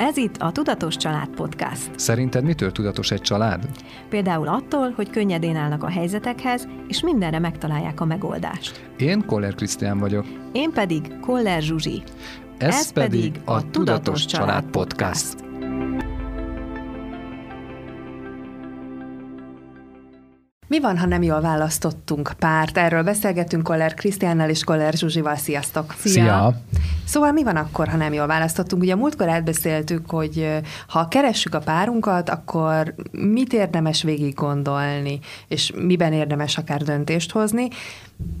Ez itt a Tudatos Család Podcast. Szerinted mitől tudatos egy család? Például attól, hogy könnyedén állnak a helyzetekhez, és mindenre megtalálják a megoldást. Én Koller Krisztián vagyok. Én pedig Koller Zsuzsi. Ez, Ez pedig a Tudatos Család Podcast. Mi van, ha nem jól választottunk párt? Erről beszélgetünk Koller Krisztiánnal és Koller Zsuzsival. Sziasztok! Szia! Szia! Szóval mi van akkor, ha nem jól választottunk? Ugye a múltkor átbeszéltük, hogy ha keressük a párunkat, akkor mit érdemes végig gondolni, és miben érdemes akár döntést hozni.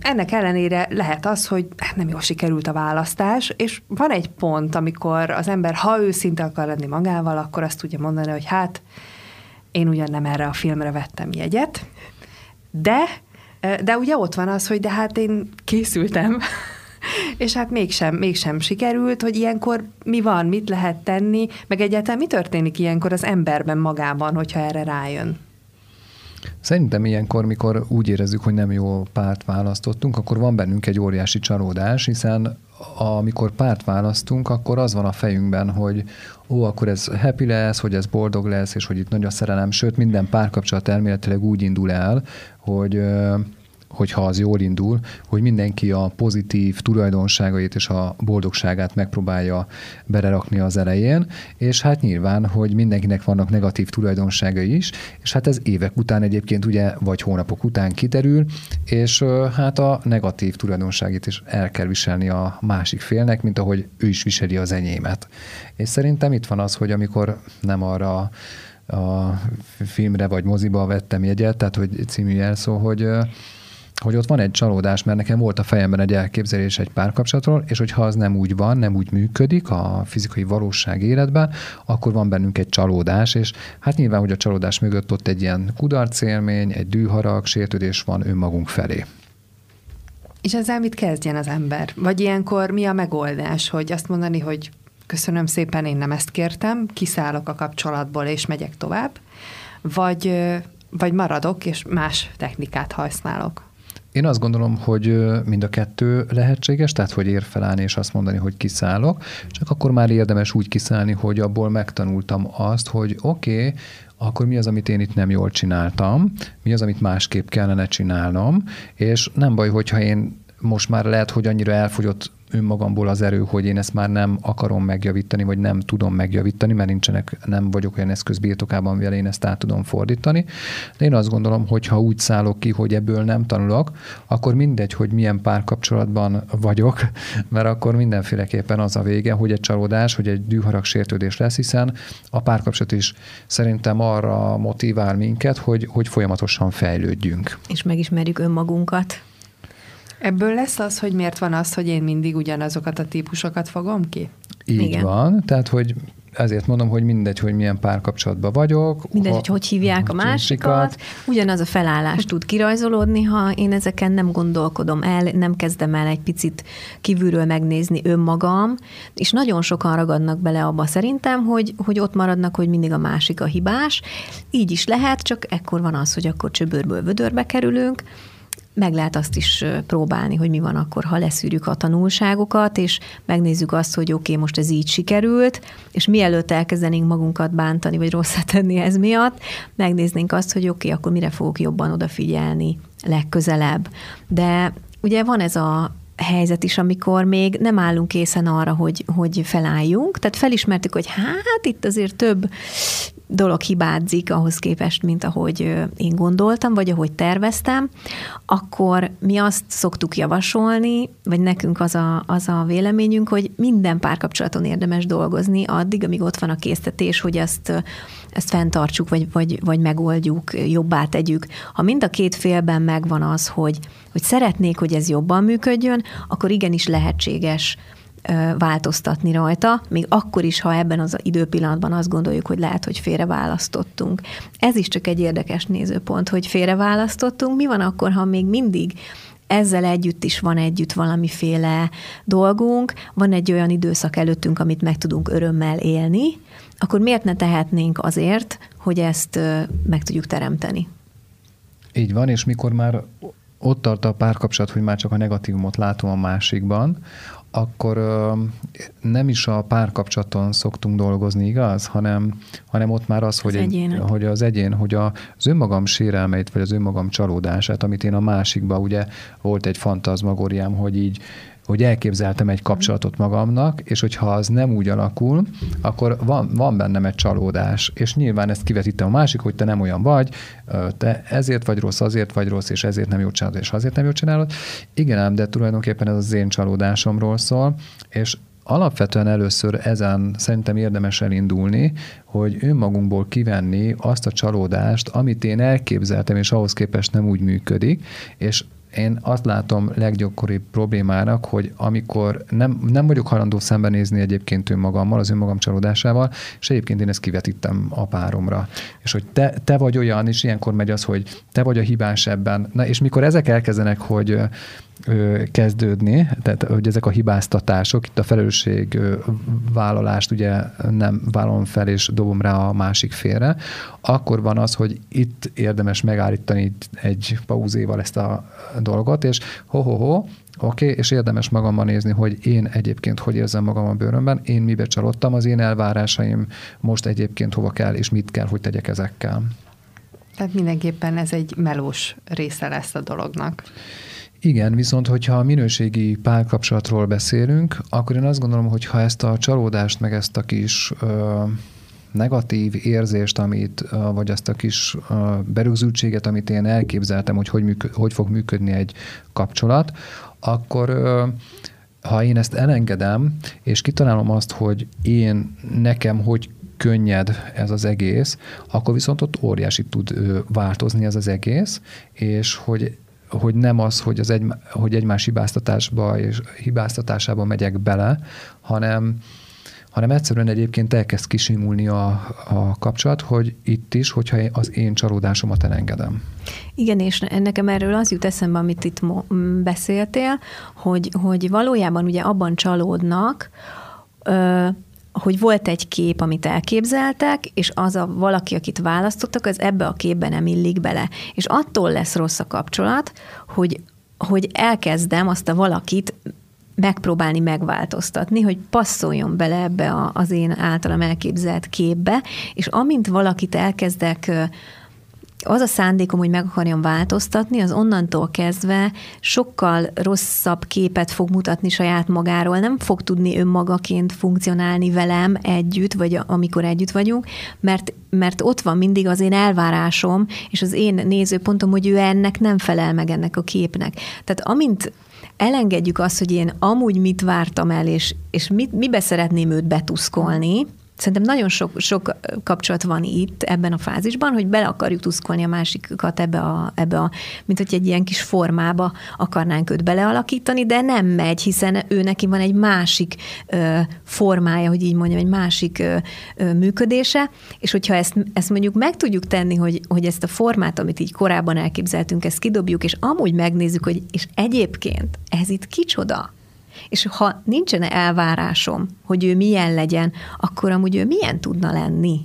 Ennek ellenére lehet az, hogy hát nem jól sikerült a választás, és van egy pont, amikor az ember, ha őszinte akar lenni magával, akkor azt tudja mondani, hogy hát én ugyan nem erre a filmre vettem jegyet, de, de ugye ott van az, hogy de hát én készültem, és hát mégsem, mégsem sikerült, hogy ilyenkor mi van, mit lehet tenni, meg egyáltalán mi történik ilyenkor az emberben magában, hogyha erre rájön? Szerintem ilyenkor, mikor úgy érezzük, hogy nem jó párt választottunk, akkor van bennünk egy óriási csalódás, hiszen amikor párt választunk, akkor az van a fejünkben, hogy ó, akkor ez happy lesz, hogy ez boldog lesz, és hogy itt nagy a szerelem, sőt, minden párkapcsolat elméletileg úgy indul el, hogy hogyha az jól indul, hogy mindenki a pozitív tulajdonságait és a boldogságát megpróbálja bererakni az elején, és hát nyilván, hogy mindenkinek vannak negatív tulajdonságai is, és hát ez évek után egyébként ugye, vagy hónapok után kiderül, és hát a negatív tulajdonságét is el kell viselni a másik félnek, mint ahogy ő is viseli az enyémet. És szerintem itt van az, hogy amikor nem arra a filmre vagy moziba vettem jegyet, tehát hogy című jelszó, hogy hogy ott van egy csalódás, mert nekem volt a fejemben egy elképzelés egy párkapcsolatról, és hogyha az nem úgy van, nem úgy működik a fizikai valóság életben, akkor van bennünk egy csalódás, és hát nyilván, hogy a csalódás mögött ott egy ilyen kudarcélmény, egy dűharag, sértődés van önmagunk felé. És ezzel mit kezdjen az ember? Vagy ilyenkor mi a megoldás, hogy azt mondani, hogy köszönöm szépen, én nem ezt kértem, kiszállok a kapcsolatból és megyek tovább, vagy, vagy maradok és más technikát használok? Én azt gondolom, hogy mind a kettő lehetséges, tehát hogy ér felállni és azt mondani, hogy kiszállok, csak akkor már érdemes úgy kiszállni, hogy abból megtanultam azt, hogy oké, okay, akkor mi az, amit én itt nem jól csináltam, mi az, amit másképp kellene csinálnom, és nem baj, hogyha én most már lehet, hogy annyira elfogyott önmagamból az erő, hogy én ezt már nem akarom megjavítani, vagy nem tudom megjavítani, mert nincsenek, nem vagyok olyan eszköz birtokában, mivel én ezt át tudom fordítani. De én azt gondolom, hogy ha úgy szállok ki, hogy ebből nem tanulok, akkor mindegy, hogy milyen párkapcsolatban vagyok, mert akkor mindenféleképpen az a vége, hogy egy csalódás, hogy egy dűharag sértődés lesz, hiszen a párkapcsolat is szerintem arra motivál minket, hogy, hogy folyamatosan fejlődjünk. És megismerjük önmagunkat. Ebből lesz az, hogy miért van az, hogy én mindig ugyanazokat a típusokat fogom ki? Így Igen. van, tehát hogy ezért mondom, hogy mindegy, hogy milyen párkapcsolatban vagyok. Mindegy, hogy hogy hívják a másikat. Ugyanaz a felállás tud kirajzolódni, ha én ezeken nem gondolkodom el, nem kezdem el egy picit kívülről megnézni önmagam, és nagyon sokan ragadnak bele abba szerintem, hogy, hogy ott maradnak, hogy mindig a másik a hibás. Így is lehet, csak ekkor van az, hogy akkor csöbörből vödörbe kerülünk, meg lehet azt is próbálni, hogy mi van akkor, ha leszűrjük a tanulságokat, és megnézzük azt, hogy oké, okay, most ez így sikerült, és mielőtt elkezdenénk magunkat bántani, vagy rosszat tenni ez miatt, megnéznénk azt, hogy oké, okay, akkor mire fogok jobban odafigyelni legközelebb. De ugye van ez a helyzet is, amikor még nem állunk készen arra, hogy, hogy felálljunk. Tehát felismertük, hogy hát itt azért több dolog hibázik ahhoz képest, mint ahogy én gondoltam, vagy ahogy terveztem, akkor mi azt szoktuk javasolni, vagy nekünk az a, az a véleményünk, hogy minden párkapcsolaton érdemes dolgozni addig, amíg ott van a késztetés, hogy ezt, ezt fenntartsuk, vagy, vagy, vagy megoldjuk, jobbá tegyük. Ha mind a két félben megvan az, hogy, hogy szeretnék, hogy ez jobban működjön, akkor igenis lehetséges változtatni rajta, még akkor is, ha ebben az időpillanatban azt gondoljuk, hogy lehet, hogy félre választottunk. Ez is csak egy érdekes nézőpont, hogy félre választottunk. Mi van akkor, ha még mindig ezzel együtt is van együtt valamiféle dolgunk, van egy olyan időszak előttünk, amit meg tudunk örömmel élni, akkor miért ne tehetnénk azért, hogy ezt meg tudjuk teremteni? Így van, és mikor már ott tart a párkapcsolat, hogy már csak a negatívumot látom a másikban, akkor nem is a párkapcsolaton szoktunk dolgozni, igaz? Hanem, hanem ott már az, hogy, az egy, hogy az egyén, hogy az önmagam sérelmeit, vagy az önmagam csalódását, amit én a másikba, ugye volt egy fantazmagóriám, hogy így hogy elképzeltem egy kapcsolatot magamnak, és hogyha az nem úgy alakul, akkor van, van bennem egy csalódás, és nyilván ezt kivetítem a másik, hogy te nem olyan vagy, te ezért vagy rossz, azért vagy rossz, és ezért nem jó csinálod, és azért nem jó csinálod. Igen ám, de tulajdonképpen ez az én csalódásomról szól, és alapvetően először ezen szerintem érdemes elindulni, hogy önmagunkból kivenni azt a csalódást, amit én elképzeltem, és ahhoz képest nem úgy működik, és én azt látom leggyakoribb problémának, hogy amikor nem, nem vagyok hajlandó szembenézni egyébként önmagammal, az önmagam csalódásával, és egyébként én ezt kivetítem a páromra. És hogy te, te vagy olyan, és ilyenkor megy az, hogy te vagy a hibás ebben. Na, és mikor ezek elkezdenek, hogy kezdődni, tehát hogy ezek a hibáztatások, itt a felelősség vállalást ugye nem vállalom fel és dobom rá a másik félre, akkor van az, hogy itt érdemes megállítani egy pauzéval ezt a dolgot, és ho-ho-ho, Oké, okay, és érdemes magammal nézni, hogy én egyébként hogy érzem magam a bőrömben, én mibe csalódtam, az én elvárásaim most egyébként hova kell, és mit kell, hogy tegyek ezekkel. Tehát mindenképpen ez egy melós része lesz a dolognak. Igen, viszont hogyha a minőségi párkapcsolatról beszélünk, akkor én azt gondolom, hogy ha ezt a csalódást, meg ezt a kis ö, negatív érzést, amit, vagy ezt a kis berögzültséget, amit én elképzeltem, hogy hogy, működ, hogy fog működni egy kapcsolat, akkor ha én ezt elengedem, és kitalálom azt, hogy én nekem hogy könnyed ez az egész, akkor viszont ott óriási tud változni ez az egész, és hogy hogy nem az, hogy, az egy, hogy egymás hibáztatásba és hibáztatásába megyek bele, hanem, hanem egyszerűen egyébként elkezd kisimulni a, a kapcsolat, hogy itt is, hogyha az én csalódásomat elengedem. Igen, és nekem erről az jut eszembe, amit itt beszéltél, hogy, hogy valójában ugye abban csalódnak, ö, hogy volt egy kép, amit elképzeltek, és az a valaki, akit választottak, az ebbe a képbe nem illik bele. És attól lesz rossz a kapcsolat, hogy, hogy elkezdem azt a valakit megpróbálni megváltoztatni, hogy passzoljon bele ebbe a, az én általam elképzelt képbe, és amint valakit elkezdek az a szándékom, hogy meg akarjam változtatni, az onnantól kezdve sokkal rosszabb képet fog mutatni saját magáról, nem fog tudni önmagaként funkcionálni velem együtt, vagy amikor együtt vagyunk, mert, mert ott van mindig az én elvárásom, és az én nézőpontom, hogy ő ennek nem felel meg ennek a képnek. Tehát amint elengedjük azt, hogy én amúgy mit vártam el, és, és mit, mibe szeretném őt betuszkolni, Szerintem nagyon sok, sok kapcsolat van itt ebben a fázisban, hogy bele akarjuk tuszkolni a másikat ebbe a, ebbe a, mint hogy egy ilyen kis formába akarnánk őt belealakítani, de nem megy, hiszen ő neki van egy másik ö, formája, hogy így mondjam, egy másik ö, ö, működése, és hogyha ezt, ezt mondjuk meg tudjuk tenni, hogy, hogy ezt a formát, amit így korábban elképzeltünk, ezt kidobjuk, és amúgy megnézzük, hogy és egyébként ez itt kicsoda, és ha nincsen elvárásom, hogy ő milyen legyen, akkor amúgy ő milyen tudna lenni?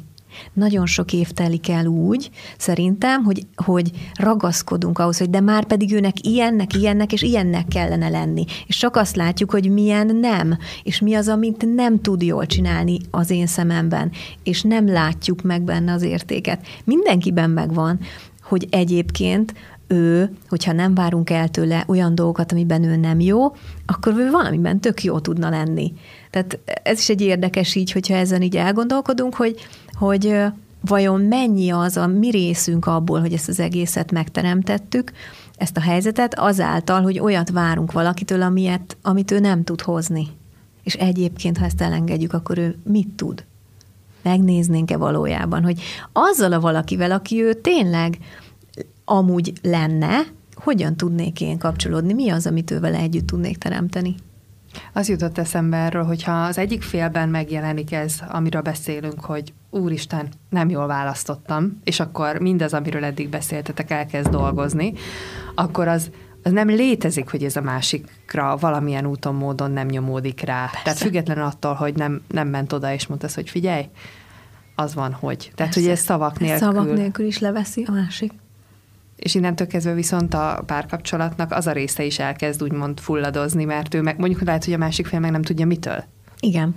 Nagyon sok év telik el úgy, szerintem, hogy, hogy ragaszkodunk ahhoz, hogy de már pedig őnek ilyennek, ilyennek és ilyennek kellene lenni. És csak azt látjuk, hogy milyen nem, és mi az, amit nem tud jól csinálni az én szememben, és nem látjuk meg benne az értéket. Mindenkiben megvan, hogy egyébként ő, hogyha nem várunk el tőle olyan dolgokat, amiben ő nem jó, akkor ő valamiben tök jó tudna lenni. Tehát ez is egy érdekes így, hogyha ezen így elgondolkodunk, hogy, hogy vajon mennyi az a mi részünk abból, hogy ezt az egészet megteremtettük, ezt a helyzetet, azáltal, hogy olyat várunk valakitől, amilyet, amit ő nem tud hozni. És egyébként, ha ezt elengedjük, akkor ő mit tud? Megnéznénk-e valójában, hogy azzal a valakivel, aki ő tényleg amúgy lenne, hogyan tudnék én kapcsolódni? Mi az, amit ővel együtt tudnék teremteni? Az jutott eszembe erről, hogyha az egyik félben megjelenik ez, amiről beszélünk, hogy úristen, nem jól választottam, és akkor mindaz, amiről eddig beszéltetek, elkezd dolgozni, akkor az, az nem létezik, hogy ez a másikra valamilyen úton, módon nem nyomódik rá. Persze. Tehát független attól, hogy nem, nem ment oda, és mondta, hogy figyelj, az van, hogy. Tehát, Persze. hogy ez szavak nélkül. Szavak nélkül is leveszi a másik. És innentől kezdve viszont a párkapcsolatnak az a része is elkezd úgymond fulladozni, mert ő meg mondjuk lehet, hogy a másik fél meg nem tudja mitől. Igen.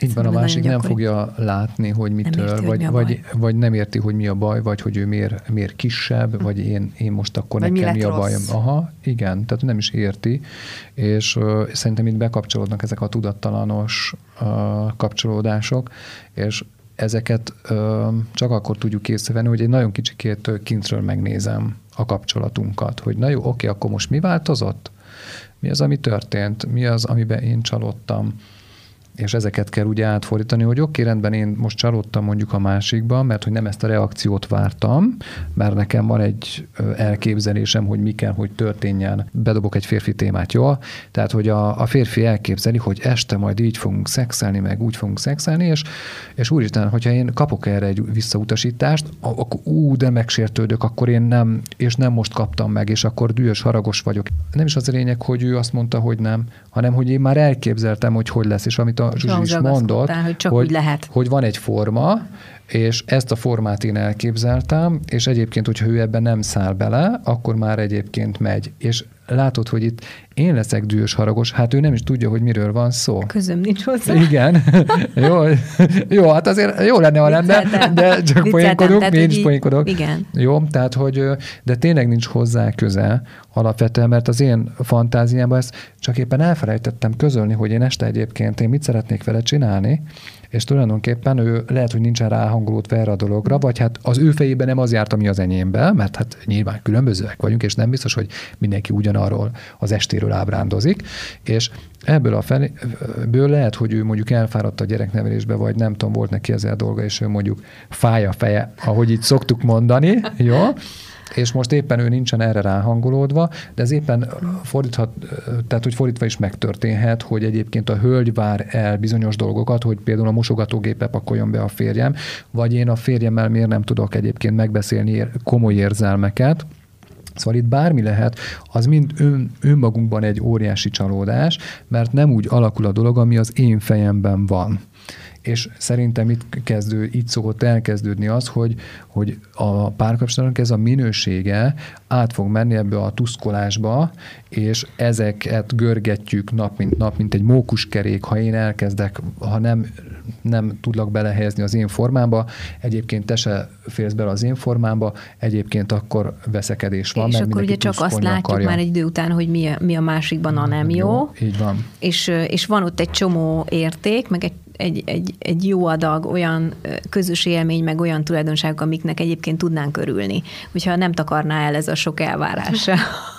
Így van, a másik nem fogja látni, hogy mitől, érti, vagy, vagy, vagy nem érti, hogy mi a baj, vagy hogy ő miért, miért kisebb, hm. vagy én, én most akkor vagy nekem mi, mi a bajom. Aha, igen, tehát nem is érti, és uh, szerintem itt bekapcsolódnak ezek a tudattalanos uh, kapcsolódások, és ezeket uh, csak akkor tudjuk észrevenni, hogy egy nagyon kicsikét kintről megnézem a kapcsolatunkat, hogy na jó, oké, akkor most mi változott? Mi az, ami történt? Mi az, amiben én csalódtam? És ezeket kell ugye átfordítani, hogy oké, okay, rendben én most csalódtam mondjuk a másikba, mert hogy nem ezt a reakciót vártam, mert nekem van egy elképzelésem, hogy mi kell, hogy történjen. Bedobok egy férfi témát, jó? Tehát, hogy a, a férfi elképzeli, hogy este majd így fogunk szexelni, meg úgy fogunk szexelni, és, és úristen, hogyha én kapok erre egy visszautasítást, akkor ú, de megsértődök, akkor én nem, és nem most kaptam meg, és akkor dühös, haragos vagyok. Nem is az a lényeg, hogy ő azt mondta, hogy nem, hanem hogy én már elképzeltem, hogy hogy lesz, és amit a Zsuzsi is mondott, hogy, csak hogy, lehet. hogy van egy forma, és ezt a formát én elképzeltem, és egyébként, hogyha ő ebben nem száll bele, akkor már egyébként megy. És látod, hogy itt én leszek dühös, haragos, hát ő nem is tudja, hogy miről van szó. Közöm nincs hozzá. Igen. jó, jó, hát azért jó lenne, ha lenne, de csak poénkodunk, mi is poénkodok. Igen. Jó, tehát, hogy, de tényleg nincs hozzá köze alapvetően, mert az én fantáziámban ezt csak éppen elfelejtettem közölni, hogy én este egyébként én mit szeretnék vele csinálni, és tulajdonképpen ő lehet, hogy nincsen ráhangolódva erre a dologra, vagy hát az ő fejében nem az járt, ami az enyémbe, mert hát nyilván különbözőek vagyunk, és nem biztos, hogy mindenki ugyanarról az estéről ábrándozik, és ebből a feléből lehet, hogy ő mondjuk elfáradt a gyereknevelésbe, vagy nem tudom, volt neki ezzel dolga, és ő mondjuk fáj a feje, ahogy itt szoktuk mondani, jó? és most éppen ő nincsen erre ráhangolódva, de ez éppen fordíthat, tehát hogy fordítva is megtörténhet, hogy egyébként a hölgy vár el bizonyos dolgokat, hogy például a mosogatógépe pakoljon be a férjem, vagy én a férjemmel miért nem tudok egyébként megbeszélni komoly érzelmeket, Szóval itt bármi lehet, az mind ön, önmagunkban egy óriási csalódás, mert nem úgy alakul a dolog, ami az én fejemben van és szerintem itt kezdő, itt szokott elkezdődni az, hogy, hogy a párkapcsolatnak ez a minősége át fog menni ebbe a tuszkolásba, és ezeket görgetjük nap mint nap, mint egy mókuskerék, ha én elkezdek, ha nem, nem tudlak belehelyezni az én formámba, egyébként te se félsz bele az én formámba, egyébként akkor veszekedés van. És akkor ugye csak azt látjuk akarja. már egy idő után, hogy mi a, mi a másikban a nem jó. jó. Így van. És, és van ott egy csomó érték, meg egy egy, egy, egy jó adag olyan közös élmény, meg olyan tulajdonságok, amiknek egyébként tudnánk örülni, hogyha nem takarná el ez a sok elvárás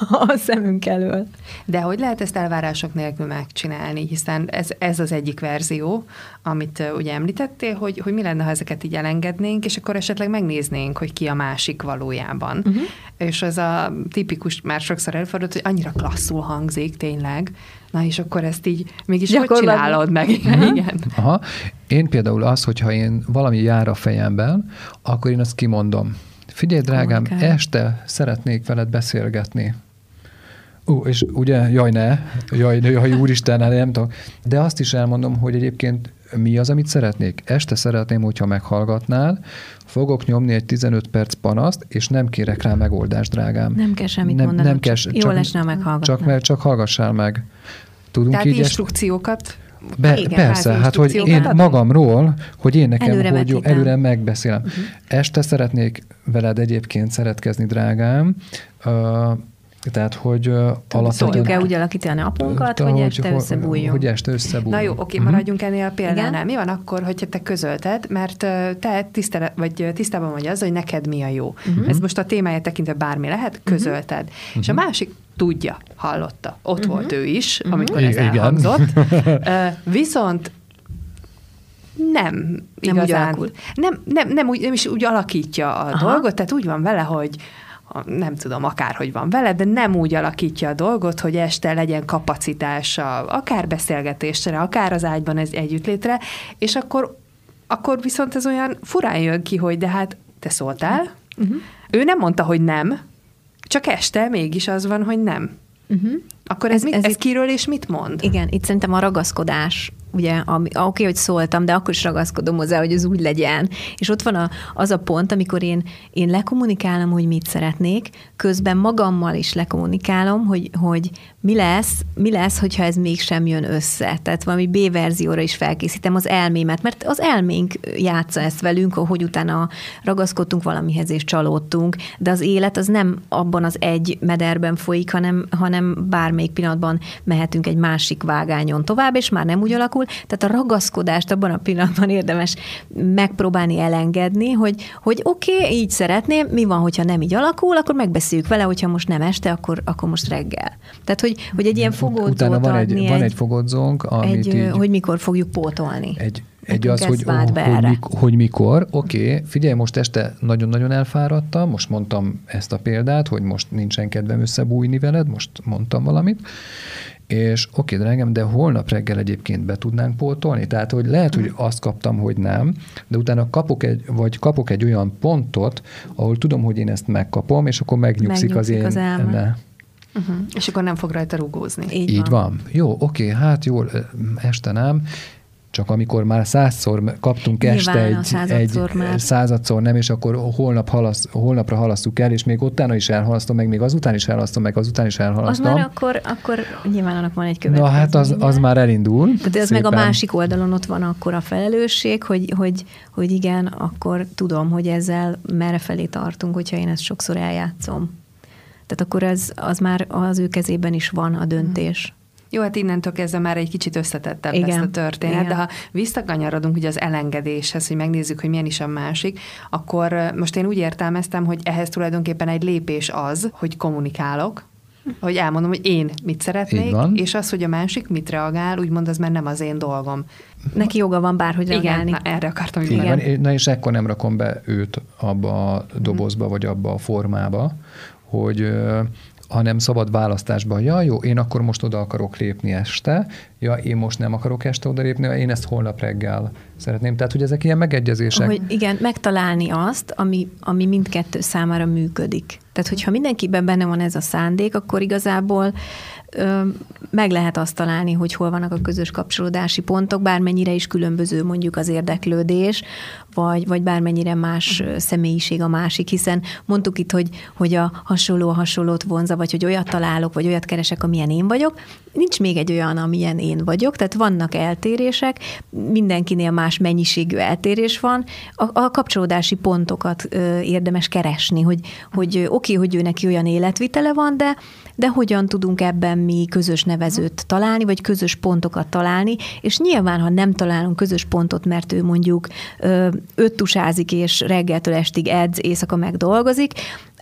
a szemünk elől. De hogy lehet ezt elvárások nélkül megcsinálni, hiszen ez, ez az egyik verzió, amit ugye említettél, hogy, hogy mi lenne, ha ezeket így elengednénk, és akkor esetleg megnéznénk, hogy ki a másik valójában. Uh-huh. És az a tipikus, már sokszor elfordult, hogy annyira klasszul hangzik tényleg, na és akkor ezt így mégis hogy csinálod meg? Uh-huh. Igen. Aha. Én például az, hogyha én valami jár a fejemben, akkor én azt kimondom. Figyelj, drágám, okay. este szeretnék veled beszélgetni. Ú, és ugye, jaj ne, jaj, jaj úristen, nem tudom. De azt is elmondom, hogy egyébként mi az, amit szeretnék? Este szeretném, hogyha meghallgatnál, fogok nyomni egy 15 perc panaszt, és nem kérek rá megoldást, drágám. Nem kell semmit nem, mondanom, nem kell, csak, jó lesne, Csak, mert csak hallgassál meg. Tudunk Tehát így instrukciókat be, Igen, persze, hát hogy én adni? magamról, hogy én nekem, előre hogy jó, előre megbeszélem. Uh-huh. Este szeretnék veled egyébként szeretkezni, drágám, uh, tehát, hogy alapvetően... Szokjuk-e úgy alakítani a napunkat, hogy, hogy este összebújjunk? Hogy este összebújjunk. Na jó, oké, uh-huh. maradjunk ennél a példánál. Igen? Mi van akkor, hogyha te közölted, mert te tisztele, vagy tisztában vagy az, hogy neked mi a jó. Uh-huh. Ez most a témáját tekintve bármi lehet, közölted. Uh-huh. És a másik tudja, hallotta. Ott uh-huh. volt ő is, amikor uh-huh. ez Igen. elhangzott. Viszont nem, nem igazán. Úgy nem, nem, nem, úgy, nem is úgy alakítja a Aha. dolgot, tehát úgy van vele, hogy nem tudom, akárhogy van vele, de nem úgy alakítja a dolgot, hogy este legyen kapacitása akár beszélgetésre, akár az ágyban ez együttlétre, és akkor, akkor viszont ez olyan furán jön ki, hogy de hát te szóltál, uh-huh. ő nem mondta, hogy nem, csak este mégis az van, hogy nem. Uh-huh. Akkor ez, ez, mit, ez, ez kiről és mit mond? Igen, itt szerintem a ragaszkodás ugye, ami, oké, hogy szóltam, de akkor is ragaszkodom hozzá, hogy az úgy legyen. És ott van a, az a pont, amikor én, én lekommunikálom, hogy mit szeretnék, közben magammal is lekommunikálom, hogy, hogy mi lesz, mi lesz, hogyha ez mégsem jön össze. Tehát valami B verzióra is felkészítem az elmémet, mert az elménk játsza ezt velünk, hogy utána ragaszkodtunk valamihez és csalódtunk, de az élet az nem abban az egy mederben folyik, hanem, hanem bármelyik pillanatban mehetünk egy másik vágányon tovább, és már nem úgy alakul. Tehát a ragaszkodást abban a pillanatban érdemes megpróbálni elengedni, hogy, hogy oké, okay, így szeretném, mi van, hogyha nem így alakul, akkor megbeszéljük vele, hogyha most nem este, akkor, akkor most reggel. Tehát, hogy hogy, egy ilyen fogódzót Utána van egy, egy, van egy fogódzónk, amit egy, így, hogy mikor fogjuk pótolni. Egy, egy az, hogy, hogy, mik, hogy mikor, oké, okay, figyelj, most este nagyon-nagyon elfáradtam, most mondtam ezt a példát, hogy most nincsen kedvem összebújni veled, most mondtam valamit, és oké, okay, drágám, de holnap reggel egyébként be tudnánk pótolni? Tehát, hogy lehet, hogy azt kaptam, hogy nem, de utána kapok egy, vagy kapok egy olyan pontot, ahol tudom, hogy én ezt megkapom, és akkor megnyugszik, megnyugszik az én... Az elme. Uh-huh. És akkor nem fog rajta rugózni. Így, Így van. van. Jó, oké, hát jó, este nem, csak amikor már százszor kaptunk Nyilván este egy, századszor, egy már. századszor nem, és akkor holnap halasz, holnapra halasztuk el, és még utána is elhalasztom, meg még azután is elhalasztom, meg azután is elhalasztom. Az már akkor, akkor nyilván annak van egy következő. Na hát az, az már elindul. Tehát ez szépen. meg a másik oldalon ott van akkor a felelősség, hogy, hogy, hogy igen, akkor tudom, hogy ezzel merre felé tartunk, hogyha én ezt sokszor eljátszom. Tehát akkor ez, az már az ő kezében is van a döntés. Jó, hát innentől kezdve már egy kicsit összetettebb Igen. lesz a történet, Igen. de ha visszakanyarodunk ugye az elengedéshez, hogy megnézzük, hogy milyen is a másik, akkor most én úgy értelmeztem, hogy ehhez tulajdonképpen egy lépés az, hogy kommunikálok, hogy elmondom, hogy én mit szeretnék, és az, hogy a másik mit reagál, úgymond az már nem az én dolgom. Neki joga van bárhogy reagálni. Igen, na, erre akartam Igen. Na és ekkor nem rakom be őt abba a dobozba, vagy abba a formába, hogy hanem szabad választásban, ja, jó, én akkor most oda akarok lépni este, ja, én most nem akarok este oda lépni, én ezt holnap reggel szeretném. Tehát, hogy ezek ilyen megegyezések. Hogy igen, megtalálni azt, ami, ami mindkettő számára működik. Tehát, hogyha mindenkiben benne van ez a szándék, akkor igazából ö, meg lehet azt találni, hogy hol vannak a közös kapcsolódási pontok, bármennyire is különböző mondjuk az érdeklődés, vagy, vagy bármennyire más személyiség a másik, hiszen mondtuk itt, hogy, hogy a hasonló a hasonlót vonza, vagy hogy olyat találok, vagy olyat keresek, amilyen én vagyok. Nincs még egy olyan, amilyen én vagyok, tehát vannak eltérések, mindenkinél más mennyiségű eltérés van. A, a kapcsolódási pontokat ö, érdemes keresni, hogy, hogy oké, okay, hogy ő neki olyan életvitele van, de, de hogyan tudunk ebben mi közös nevezőt találni, vagy közös pontokat találni, és nyilván, ha nem találunk közös pontot, mert ő mondjuk öt tusázik, és reggeltől estig edz, éjszaka meg dolgozik,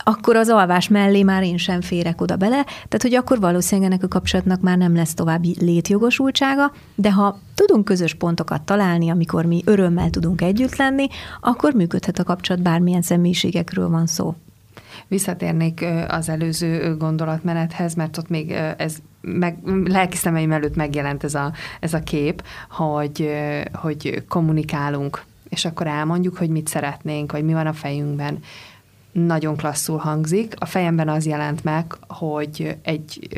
akkor az alvás mellé már én sem férek oda bele, tehát hogy akkor valószínűleg ennek a kapcsolatnak már nem lesz további létjogosultsága, de ha tudunk közös pontokat találni, amikor mi örömmel tudunk együtt lenni, akkor működhet a kapcsolat, bármilyen személyiségekről van szó. Visszatérnék az előző gondolatmenethez, mert ott még ez meg, lelki szemeim előtt megjelent ez a, ez a kép, hogy, hogy kommunikálunk, és akkor elmondjuk, hogy mit szeretnénk, vagy mi van a fejünkben. Nagyon klasszul hangzik. A fejemben az jelent meg, hogy egy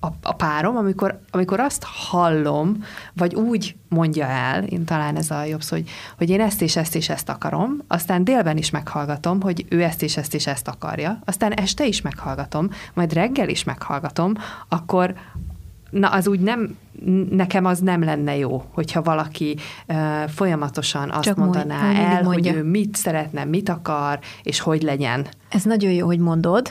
a, a párom, amikor, amikor azt hallom, vagy úgy mondja el, én talán ez a jobb szó, hogy, hogy én ezt és ezt és ezt akarom, aztán délben is meghallgatom, hogy ő ezt és ezt és ezt akarja, aztán este is meghallgatom, majd reggel is meghallgatom, akkor na az úgy nem, nekem az nem lenne jó, hogyha valaki uh, folyamatosan azt Csak mondaná mondj, el, mondja. hogy ő mit szeretne, mit akar, és hogy legyen. Ez nagyon jó, hogy mondod,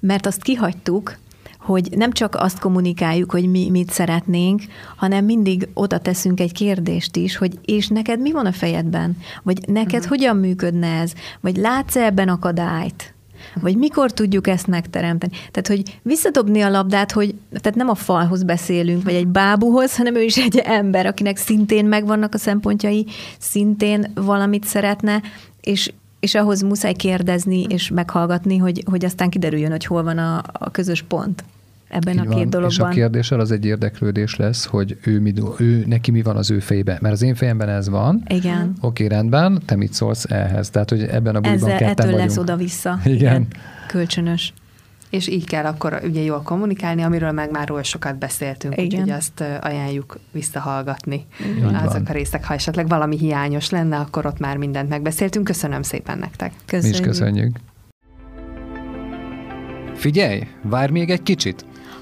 mert azt kihagytuk, hogy nem csak azt kommunikáljuk, hogy mi mit szeretnénk, hanem mindig oda teszünk egy kérdést is, hogy és neked mi van a fejedben? Vagy neked uh-huh. hogyan működne ez? Vagy látsz -e ebben akadályt? Vagy mikor tudjuk ezt megteremteni? Tehát, hogy visszadobni a labdát, hogy tehát nem a falhoz beszélünk, vagy egy bábuhoz, hanem ő is egy ember, akinek szintén megvannak a szempontjai, szintén valamit szeretne, és és ahhoz muszáj kérdezni és meghallgatni, hogy, hogy aztán kiderüljön, hogy hol van a, a közös pont ebben Így a két van. dologban. És a kérdéssel az egy érdeklődés lesz, hogy ő, mi, ő neki mi van az ő fejében. Mert az én fejemben ez van. Igen. Oké, rendben, te mit szólsz ehhez? Tehát, hogy ebben a buliban ketten ettől vagyunk. lesz oda-vissza. Igen. Kölcsönös. És így kell akkor ugye jól kommunikálni, amiről meg már oly sokat beszéltünk, Igen. úgyhogy azt ajánljuk visszahallgatni. Igen. Azok a részek, ha esetleg valami hiányos lenne, akkor ott már mindent megbeszéltünk. Köszönöm szépen nektek. Köszönjük. Mi is köszönjük. Figyelj, várj még egy kicsit!